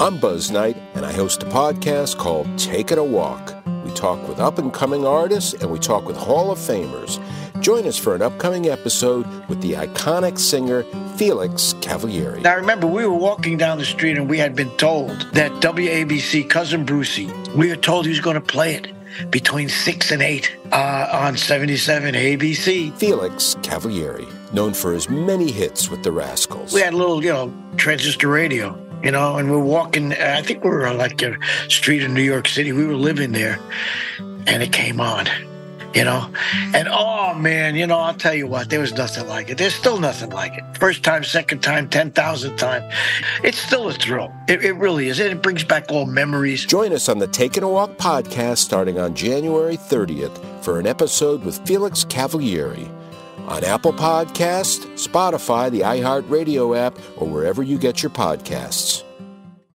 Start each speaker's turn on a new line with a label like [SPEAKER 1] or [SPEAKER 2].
[SPEAKER 1] I'm Buzz Knight, and I host a podcast called Taking a Walk. We talk with up and coming artists and we talk with Hall of Famers. Join us for an upcoming episode with the iconic singer Felix Cavaliere.
[SPEAKER 2] Now, remember, we were walking down the street and we had been told that WABC, Cousin Brucie, we were told he was going to play it between 6 and 8 uh, on 77 ABC.
[SPEAKER 1] Felix Cavaliere, known for his many hits with the Rascals.
[SPEAKER 2] We had a little, you know, transistor radio, you know, and we're walking, uh, I think we were on like a street in New York City. We were living there, and it came on you know? And oh man, you know, I'll tell you what, there was nothing like it. There's still nothing like it. First time, second time, 10,000 time. It's still a thrill. It, it really is. It brings back all memories.
[SPEAKER 1] Join us on the Taking a Walk podcast starting on January 30th for an episode with Felix Cavaliere on Apple Podcast, Spotify, the iHeartRadio app, or wherever you get your podcasts.